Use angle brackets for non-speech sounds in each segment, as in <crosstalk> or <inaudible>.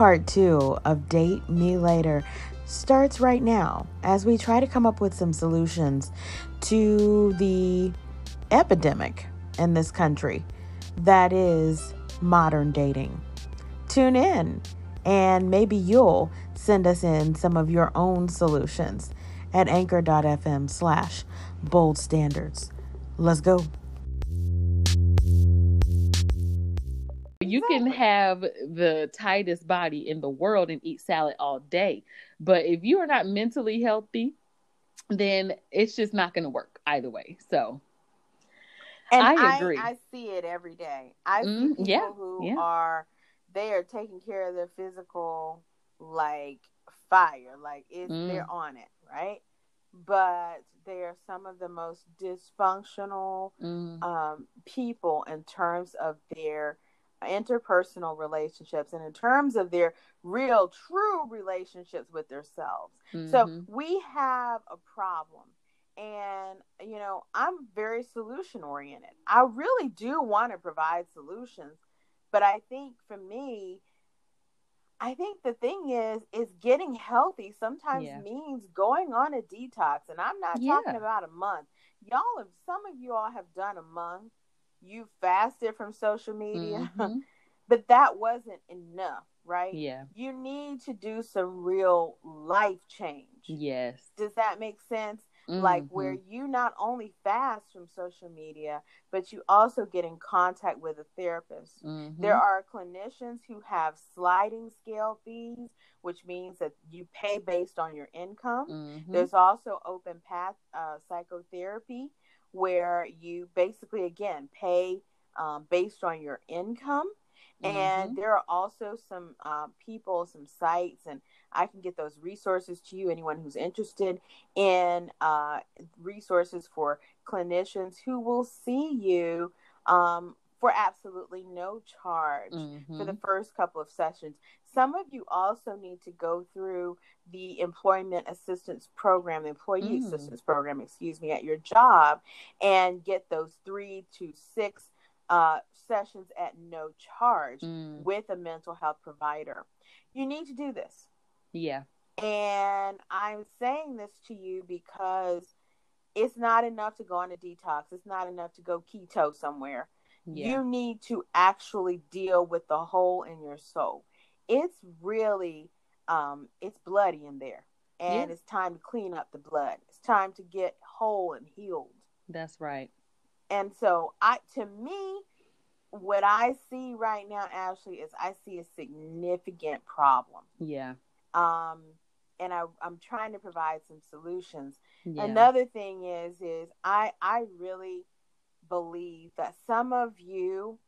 part two of Date Me Later starts right now as we try to come up with some solutions to the epidemic in this country that is modern dating. Tune in and maybe you'll send us in some of your own solutions at anchor.fm slash bold standards. Let's go. You can have the tightest body in the world and eat salad all day. But if you are not mentally healthy, then it's just not going to work either way. So And I agree. I, see it every day. I see Mm, people yeah, who yeah. are they are taking care of their physical like fire, like it's Mm. they're on it, right? But they are some of the most dysfunctional mm, um, people in terms of their interpersonal relationships and in terms of their real, true relationships with themselves. So mhm. we have a problem. And, you know, I'm very solution oriented. I really do want to provide solutions. But I think for me, I think the thing is, is getting healthy sometimes Yeah. means going on a detox. And I'm not Yeah. talking about a month. Y'all have, some of you all have done a month. You fasted from social media, <laughs> Mhm. but that wasn't enough, right? yeah, You need to do some real life change. yes, Does that make sense? Like where you not only fast from social media, but you also get in contact with a therapist. Mhm. There are clinicians who have sliding scale fees, which means that you pay based on your income. Mhm. There's also open path uh, psychotherapy, where you basically, again, pay um, based on your income. And Mhm. there are also some uh, people, some sites, and I can get those resources to you. Anyone who's interested in uh, resources for clinicians who will see you um, for absolutely no charge for the Mhm. first couple of sessions. Some of you also need to go through the employment assistance program, the employee Mm. assistance program, excuse me, at your job and get those three to six uh, sessions at no charge Mm. with a mental health provider. You need to do this. yeah, And I'm saying this to you because it's not enough to go on a detox. It's not enough to go keto somewhere. Yeah, You need to actually deal with the hole in your soul. It's really, um, it's bloody in there. And Yeah. it's time to clean up the blood. It's time to get whole and healed. that's right. And so I to me, what I see right now, Ashley, is I see a significant problem. Yeah, Um, and I, I'm trying to provide some solutions. yeah, Another thing is, is I I really believe that some of you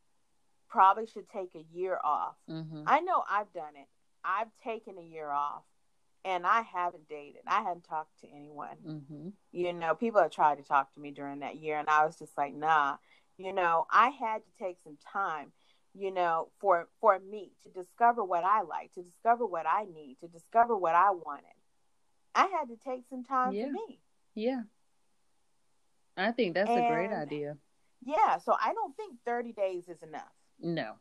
probably should take a year off. Mhm. I know I've done it. I've taken a year off, and I haven't dated. I haven't talked to anyone Mhm. you know, people have tried to talk to me during that year, and I was just like, nah, you know, I had to take some time, you know, for for me to discover what I like, to discover what I need, to discover what I wanted. I had to take some time Yeah. for me. yeah. I think that's a great idea. Yeah, so I don't think 30 days is enough. No.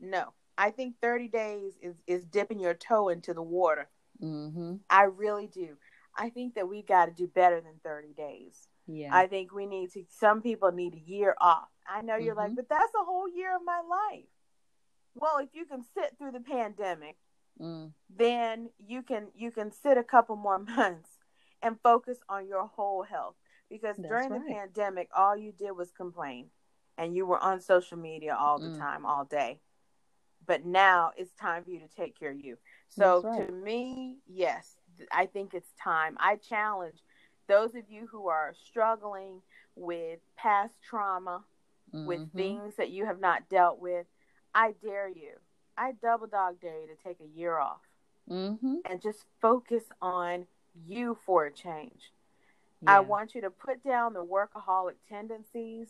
No. I think 30 days is is dipping your toe into the water. Mhm. I really do. I think that we got to do better than 30 days. Yeah. I think we need to. Some people need a year off. I know you're like, Mhm. but that's a whole year of my life. Well, if you can sit through the pandemic, mm. then you can you can sit a couple more <laughs> months and focus on your whole health. Because That's during the pandemic, all you did was complain, and you were on social media all the Mm. time, all day. But now it's time for you to take care of you. So right. to me, yes, I think it's time. I challenge those of you who are struggling with past trauma, with Mhm. things that you have not dealt with. I dare you. I double dog dare you to take a year off Mhm. and just focus on you for a change. Yeah. I want you to put down the workaholic tendencies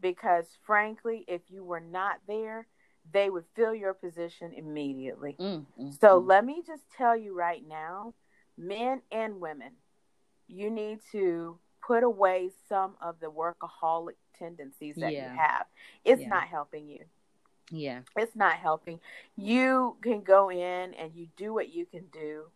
because, frankly, if you were not there, they would fill your position immediately. Mm, mm, So mm. let me just tell you right now, men and women, you need to put away some of the workaholic tendencies that Yeah. you have. It's Yeah. not helping you. Yeah. It's not helping. You can go in and you do what you can do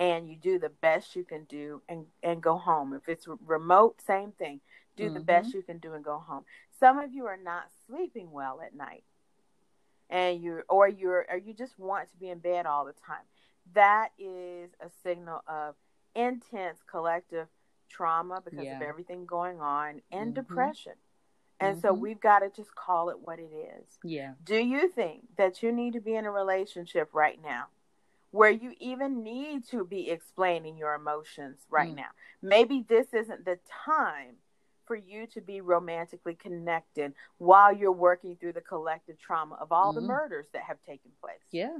and you do the best you can do and and go home. If it's remote, same thing. Do mm-hmm. the best you can do and go home. Some of you are not sleeping well at night. And you or you're or you just want to be in bed all the time. That is a signal of intense collective trauma because yeah. of everything going on and mm-hmm. depression. And mm-hmm. so we've got to just call it what it is. Yeah. Do you think that you need to be in a relationship right now where you even need to be explaining your emotions right mm. now? Maybe this isn't the time for you to be romantically connected while you're working through the collective trauma of all mm-hmm. the murders that have taken place. Yeah.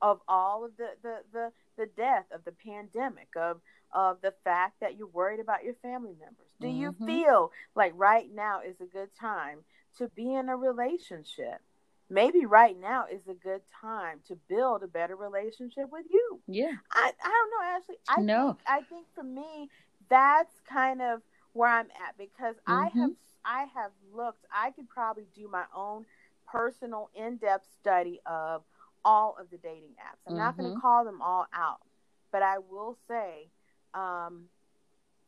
Of all of the, the, the, the death of the pandemic, of of the fact that you're worried about your family members? Do mm-hmm. you feel like right now is a good time to be in a relationship? Maybe right now is a good time to build a better relationship with you. Yeah. I, I don't know, Ashley. I know. Think, I think for me, that's kind of where I'm at because mm-hmm. I have I have looked, I could probably do my own personal in-depth study of all of the dating apps. I'm mm-hmm. not going to call them all out, but I will say um,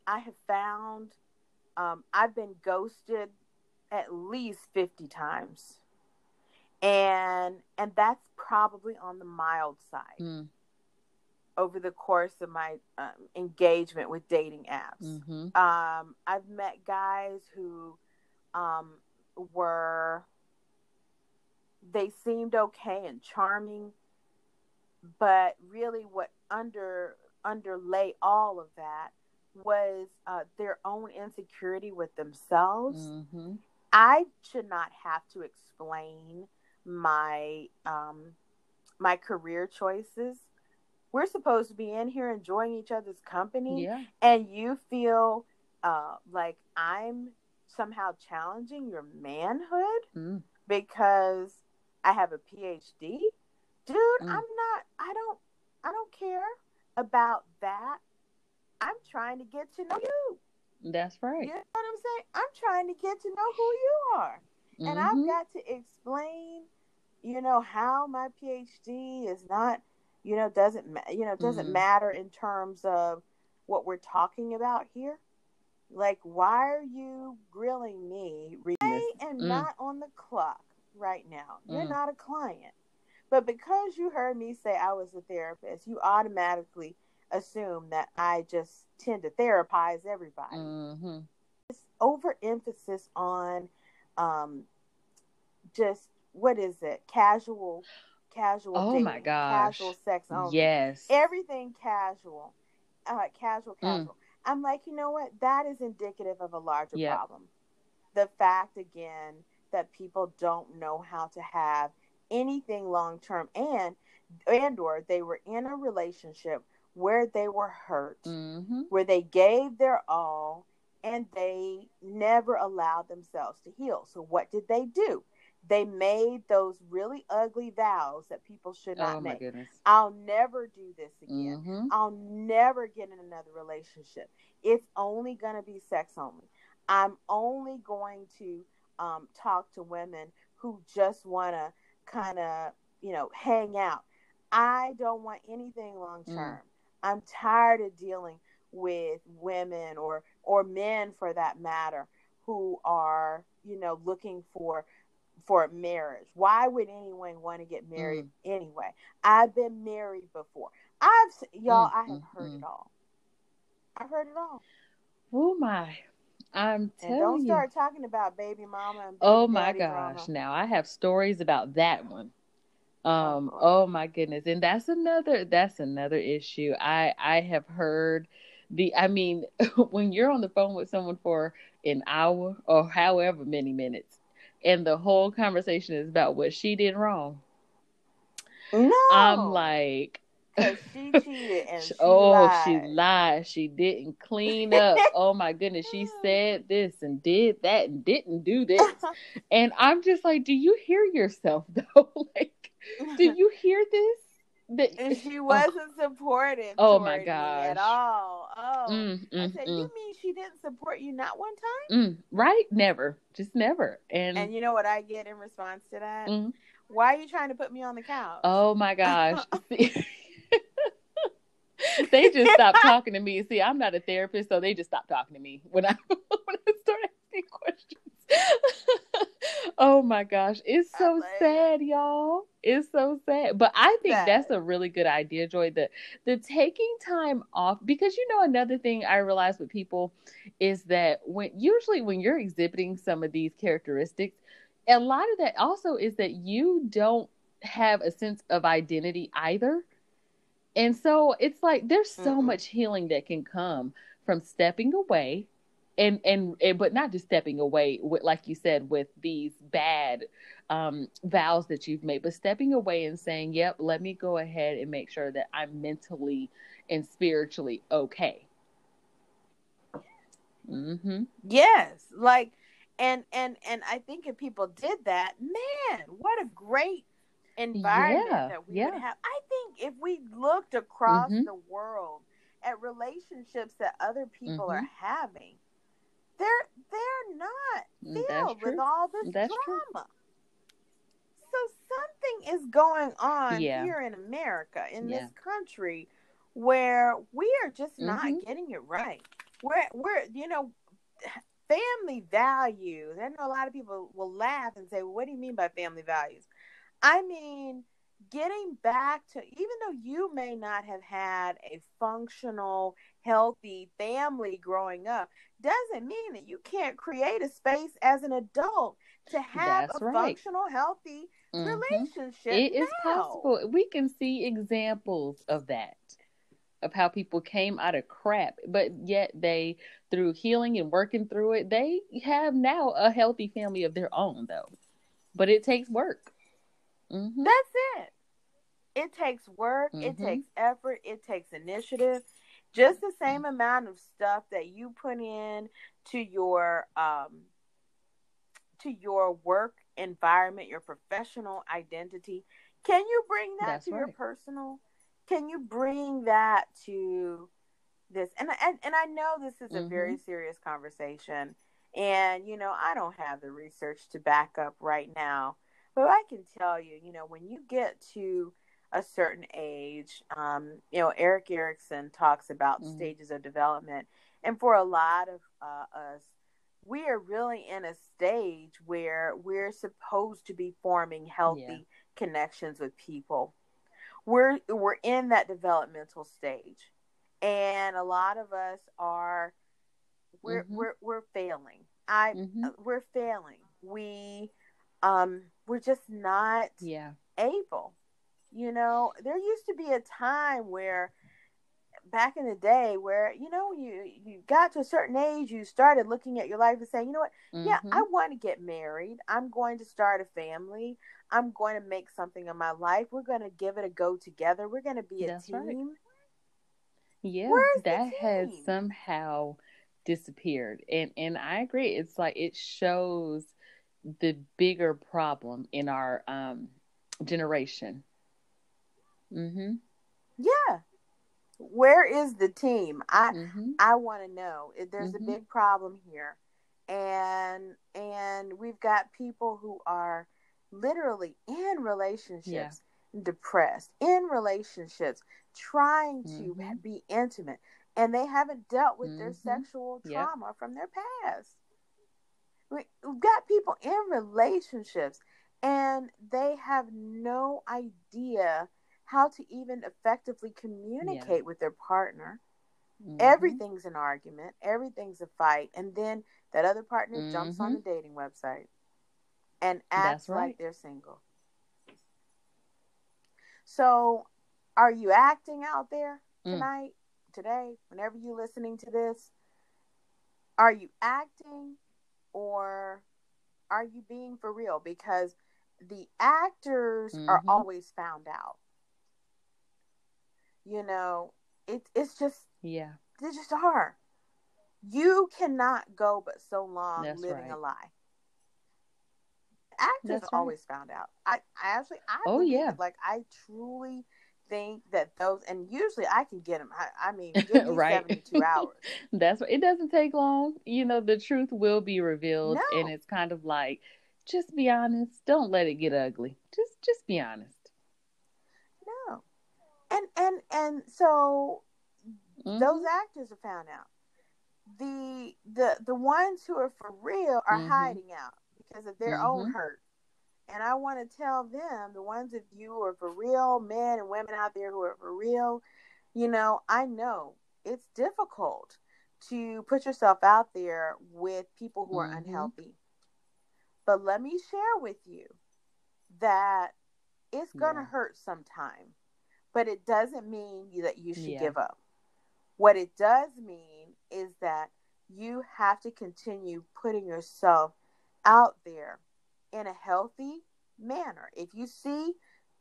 I have found um, I've been ghosted at least 50 times. And and that's probably on the mild side. Mm. Over the course of my um, engagement with dating apps, mm-hmm. um, I've met guys who um, were they seemed okay and charming, but really what under underlay all of that was uh, their own insecurity with themselves. Mm-hmm. I should not have to explain my um, my career choices. We're supposed to be in here enjoying each other's company, yeah. and you feel uh, like I'm somehow challenging your manhood mm. because I have a PhD, dude. Mm. I'm not. I don't. I don't care about that, I'm trying to get to know you. That's right. You know what I'm saying? I'm trying to get to know who you are. Mm-hmm. And I've mm-hmm. got to explain, you know, how my PhD is not, you know, doesn't you know, doesn't mm-hmm. matter in terms of what we're talking about here. Like, why are you grilling me? I am mm. not on the clock right now. You're mm. not a client. But because you heard me say I was a therapist, you automatically assume that I just tend to therapize everybody. Mm-hmm. It's overemphasis on um, just what is it? Casual, casual. Oh dating, my gosh! Casual sex only. Yes. Everything casual, uh, casual, mm. casual. Mm. I'm like, you know what? That is indicative of a larger yep. problem. The fact again that people don't know how to have anything long term and and or they were in a relationship where they were hurt mm-hmm. where they gave their all and they never allowed themselves to heal so what did they do they made those really ugly vows that people should not oh, make. Goodness. I'll never do this again. Mm-hmm. I'll never get in another relationship. It's only going to be sex only. I'm only going to um, talk to women who just want to kind of, you know, hang out. I don't want anything long term. Mm. I'm tired of dealing with women or or men for that matter who are, you know, looking for for marriage. Why would anyone want to get married mm. anyway? I've been married before. I've y'all, mm, I have mm, heard it mm. all. I've heard it all. Oh my. I'm telling and don't you. start talking about baby mama. Baby oh my gosh! Now I have stories about that one. Um. Oh my goodness, and that's another. That's another issue. I I have heard the. I mean, <laughs> when you're on the phone with someone for an hour or however many minutes, and the whole conversation is about what she did wrong. No. I'm like, she <laughs> cheated and she oh, lied. she lied. She didn't clean up. <laughs> oh my goodness, she said this and did that and didn't do this. <laughs> and I'm just like, do you hear yourself though? like, do you hear this? And she wasn't oh. supportive. Oh my gosh, at all. Oh, mm, mm, I said, mm. you mean she didn't support you not one time? Mm, right? Never, just never. And and you know what I get in response to that? Mm. Why are you trying to put me on the couch? Oh my <laughs> gosh. <laughs> they just stopped talking to me. See, I'm not a therapist, so they just stopped talking to me when I <laughs> when I start asking questions. oh my gosh, it's so sad, y'all. It's so sad. But I think sad. that's a really good idea, Joy. The the taking time off because you know another thing I realize with people is that when usually when you're exhibiting some of these characteristics, a lot of that also is that you don't have a sense of identity either. And so it's like there's so mm much healing that can come from stepping away and, and, and but not just stepping away with, like you said with these bad um, vows that you've made but stepping away and saying yep let me go ahead and make sure that i'm mentally and spiritually okay mm-hmm. yes like and and and i think if people did that man what a great environment yeah, that we yeah. would have i think if we looked across mm-hmm. the world at relationships that other people mm-hmm. are having they're they're not mm, filled with all this That's drama. True. So something is going on yeah. here in America, in yeah. this country, where we are just not mm-hmm. getting it right. We're we're you know family values. I know a lot of people will laugh and say, well, "What do you mean by family values?" I mean getting back to even though you may not have had a functional healthy family growing up doesn't mean that you can't create a space as an adult to have That's a right. functional healthy mm-hmm. relationship It now. is possible we can see examples of that of how people came out of crap but yet they through healing and working through it they have now a healthy family of their own though but it takes work mm-hmm. that's it it takes work, mm-hmm. it takes effort, it takes initiative. Just the same amount of stuff that you put in to your um to your work environment, your professional identity. Can you bring that That's to right. your personal? Can you bring that to this? And and and I know this is a mm-hmm. very serious conversation. And you know, I don't have the research to back up right now, but I can tell you, you know, when you get to a certain age. Um, you know, Erik Erikson talks about mm-hmm. stages of development, and for a lot of uh, us, we are really in a stage where we're supposed to be forming healthy yeah. connections with people. We're we're in that developmental stage, and a lot of us are we're mm-hmm. we're we're failing. I mm-hmm. Uh, we're failing. We um we're just not yeah able you know, there used to be a time where back in the day where you know you you got to a certain age you started looking at your life and saying you know what mm-hmm. yeah i want to get married i'm going to start a family i'm going to make something of my life we're going to give it a go together we're going to be a That's team right. yeah that has somehow disappeared and and i agree it's like it shows the bigger problem in our um generation Mm-hmm. Yeah. Where is the team? I mm-hmm. I want to know. There's mm-hmm. a big problem here, and and we've got people who are literally in relationships, yeah. depressed, in relationships, trying to mm-hmm. be intimate, and they haven't dealt with their mm-hmm. sexual trauma yep. from their past. We've got people in relationships, and they have no idea how to even effectively communicate yeah. with their partner. Mm-hmm. Everything's an argument, everything's a fight, and then that other partner mm-hmm. jumps on the mm-hmm. dating website and acts right. like they're single. So, are you acting out there mm. tonight, mm. today, whenever you're listening to this? Are you acting or are you being for real? Because the actors mm-hmm. are always found out you know, it, it's just, yeah, they just are. You cannot go but so long That's living right. a lie. Actors right. always found out. I, I actually, I oh yeah, it. like I truly think that those, and usually I can get them. I, I mean, <laughs> Right. 72 hours. <laughs> That's it doesn't take long. You know, the truth will be revealed No. and it's kind of like just be honest. Don't let it get ugly. Just just be honest. No. And, and, so Mhm. those actors are found out. The, the, the ones who are for real are Mhm. hiding out because of their own Mhm. hurt. And I want to tell them, the ones of you who are for real, men and women out there who are for real, you know, I know it's difficult to put yourself out there with people who are Mhm. unhealthy. But let me share with you that it's going to Yeah. hurt sometime, but it doesn't mean that you should Yeah. give up. What it does mean is that you have to continue putting yourself out there in a healthy manner. If you see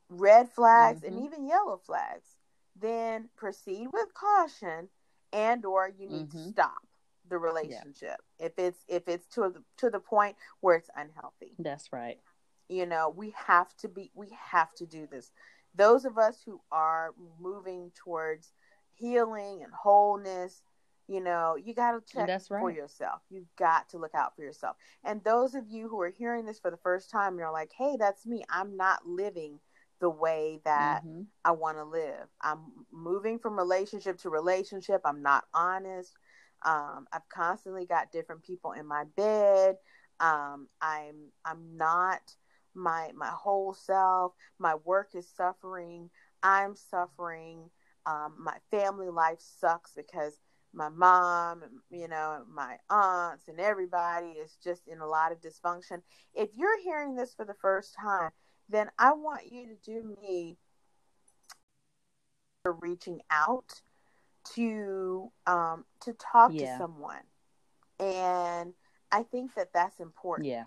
red flags and Mhm. even yellow flags, then proceed with caution and or you need to Mhm. stop the relationship if it's if it's to the to the point where it's unhealthy That's right. you know we have to be we have to do this those of us who are moving towards healing and wholeness you know you got to check That's for yourself you've got to look out for yourself and those of you who are hearing this for the first time you're like hey that's me i'm not living the way that Mhm. I want to live. I'm moving from relationship to relationship. I'm not honest. Um, I've constantly got different people in my bed. Um, I'm I'm not my my whole self. My work is suffering. I'm suffering. Um, my family life sucks because my mom, you know, my aunts, and everybody is just in a lot of dysfunction. If you're hearing this for the first time, then I want you to do me reaching out to um, to talk Yeah. to someone, and I think that that's important. Yeah.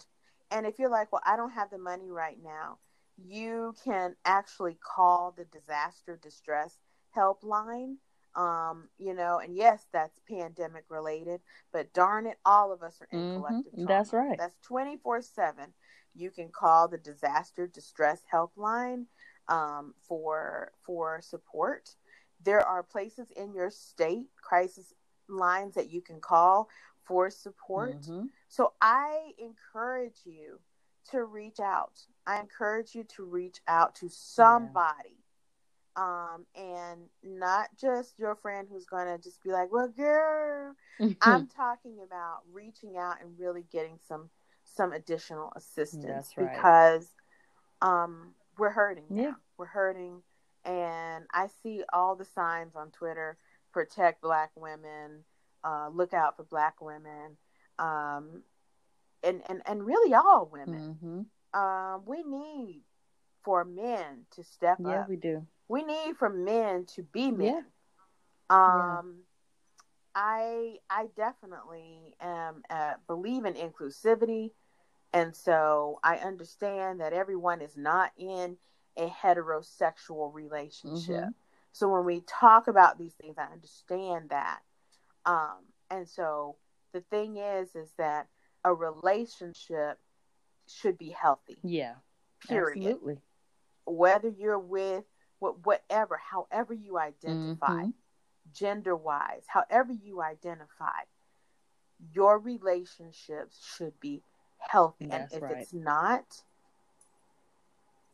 And if you're like, well, I don't have the money right now, you can actually call the disaster distress helpline. Um, you know, and yes, that's pandemic related, but darn it, all of us are in Mhm. collective trauma. That's right. That's 24 7. You can call the disaster distress helpline um, for for support. There are places in your state, crisis lines that you can call for support. Mhm. So I encourage you to reach out. I encourage you to reach out to somebody. Um, and not just your friend who's gonna just be like, Well, girl, I'm <laughs> talking about reaching out and really getting some some additional assistance right. because um we're hurting now. Yeah. We're hurting and I see all the signs on Twitter protect black women, uh, look out for black women, um, and, and, and really all women. Mhm. Um, we need for men to step Yeah, up. we do. We need for men to be men. Yeah. Um, I I definitely am uh, believe in inclusivity, and so I understand that everyone is not in a heterosexual relationship. Mhm. So when we talk about these things, I understand that. Um, and so the thing is, is that a relationship should be healthy. Yeah. Period Absolutely. whether you're with what whatever however you identify Mhm. gender wise however you identify your relationships should be healthy That's and if right. it's not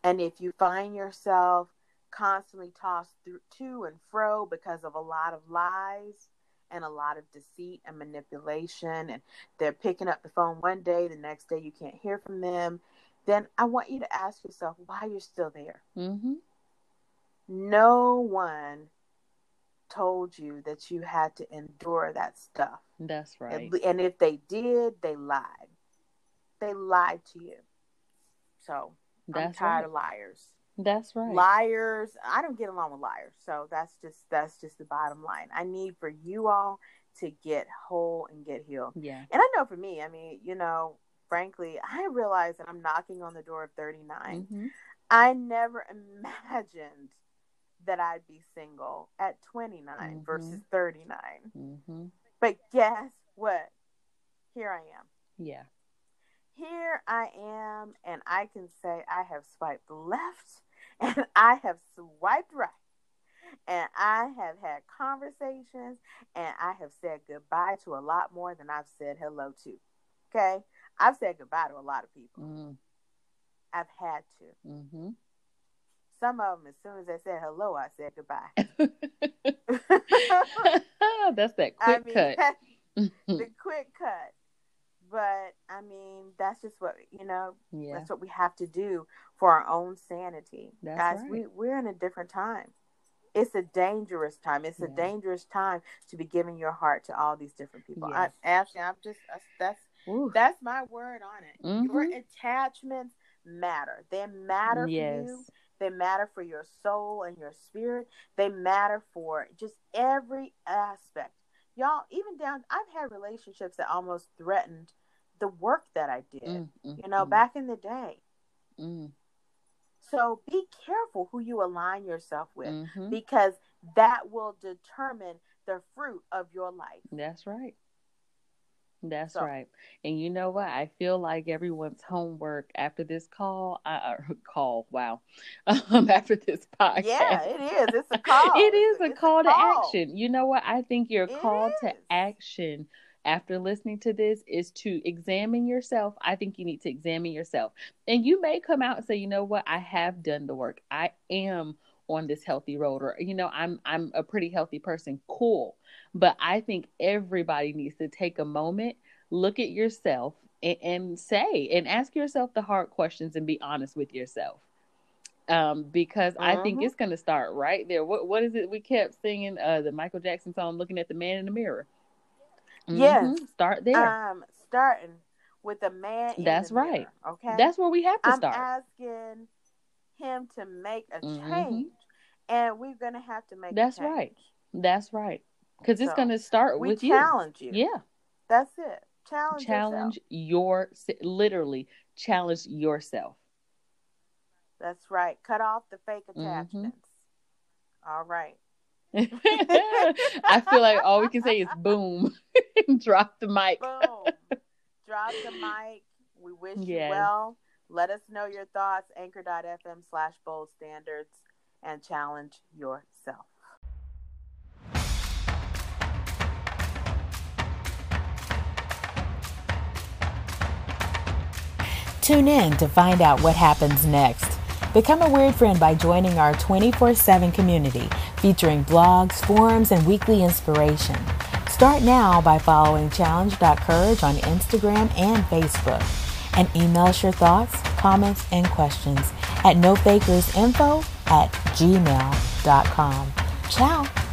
and if you find yourself constantly tossed through to and fro because of a lot of lies and a lot of deceit and manipulation and they're picking up the phone one day the next day you can't hear from them then i want you to ask yourself why you're still there Mhm. no one told you that you had to endure that stuff. That's right. And, and if they did, they lied. They lied to you. So I'm tired right. of liars. That's right. Liars, I don't get along with liars. So that's just that's just the bottom line. I need for you all to get whole and get healed. Yeah. And I know for me, I mean, you know, frankly, I realize that I'm knocking on the door of 39. Mhm. I never <laughs> imagined that I'd be single at 29 Mhm. versus 39. Mhm. But guess what? Here I am. Yeah. Here I am, and I can say I have swiped left <laughs> and I have swiped right. and I have had conversations and I have said goodbye to a lot more than I've said hello to. Okay? I've said goodbye to a lot of people. Mm. I've had to. Mm-hmm. Some of them, as soon as they said hello, I said goodbye. <laughs> <laughs> That's that quick I mean, cut. the quick cut. But I mean, that's just what you know. yeah. That's what we have to do for our own sanity, That's guys. right. We we're in a different time. It's a dangerous time. It's a dangerous time to be giving your heart to all these different people. Yes. I, Ashley, I'm just that's Ooh. that's my word on it. Your Mhm. attachments matter. They matter yes. for you. They matter for your soul and your spirit. They matter for just every aspect. Y'all, even down, I've had relationships that almost threatened the work that I did, Mm, mm, you know, mm, back in the day. So be careful who you align yourself with mhm. because that will determine the fruit of your life. That's right. That's So- right. And you know what? I feel like everyone's homework after this call, uh, uh, <laughs> call, wow. <laughs> Um, after this podcast. Yeah, it is. It's a call. <laughs> It is It's a call to call. action. You know what? I think your It call to action after listening to this is to examine yourself. I think you need to examine yourself. And you may come out and say, "You know what? I have done the work. I am on this healthy road or you know, I'm I'm a pretty healthy person." Cool. But I think everybody needs to take a moment, look at yourself and, and say and ask yourself the hard questions and be honest with yourself um, because I think Mhm. it's going to start right there. What what is it we kept singing? Uh, the Michael Jackson song, "Looking at the Man in the Mirror." Yes. Mhm. start there. Um, starting with a man. That's right. mirror, okay. That's where we have to I'm start. asking him to make a Mhm. change, and we're gonna have to make. That's right. That's right. Because it's going to start We with challenge you. you. Yeah, That's it. Challenge. challenge yourself. your literally challenge yourself. That's right. Cut off the fake Mhm. attachments. All right. <laughs> I feel like all we can say is boom, <laughs> drop the mic. Boom. <laughs> Drop the mic. We wish you well. Let us know your thoughts. Anchor.fm slash bold standards and challenge yourself. Tune in to find out what happens next. Become a weird friend by joining our 24 7 community featuring blogs, forums, and weekly inspiration. Start now by following challenge.courage on Instagram and Facebook. And email us your thoughts, comments, and questions at nofakersinfo at gmail.com. Ciao.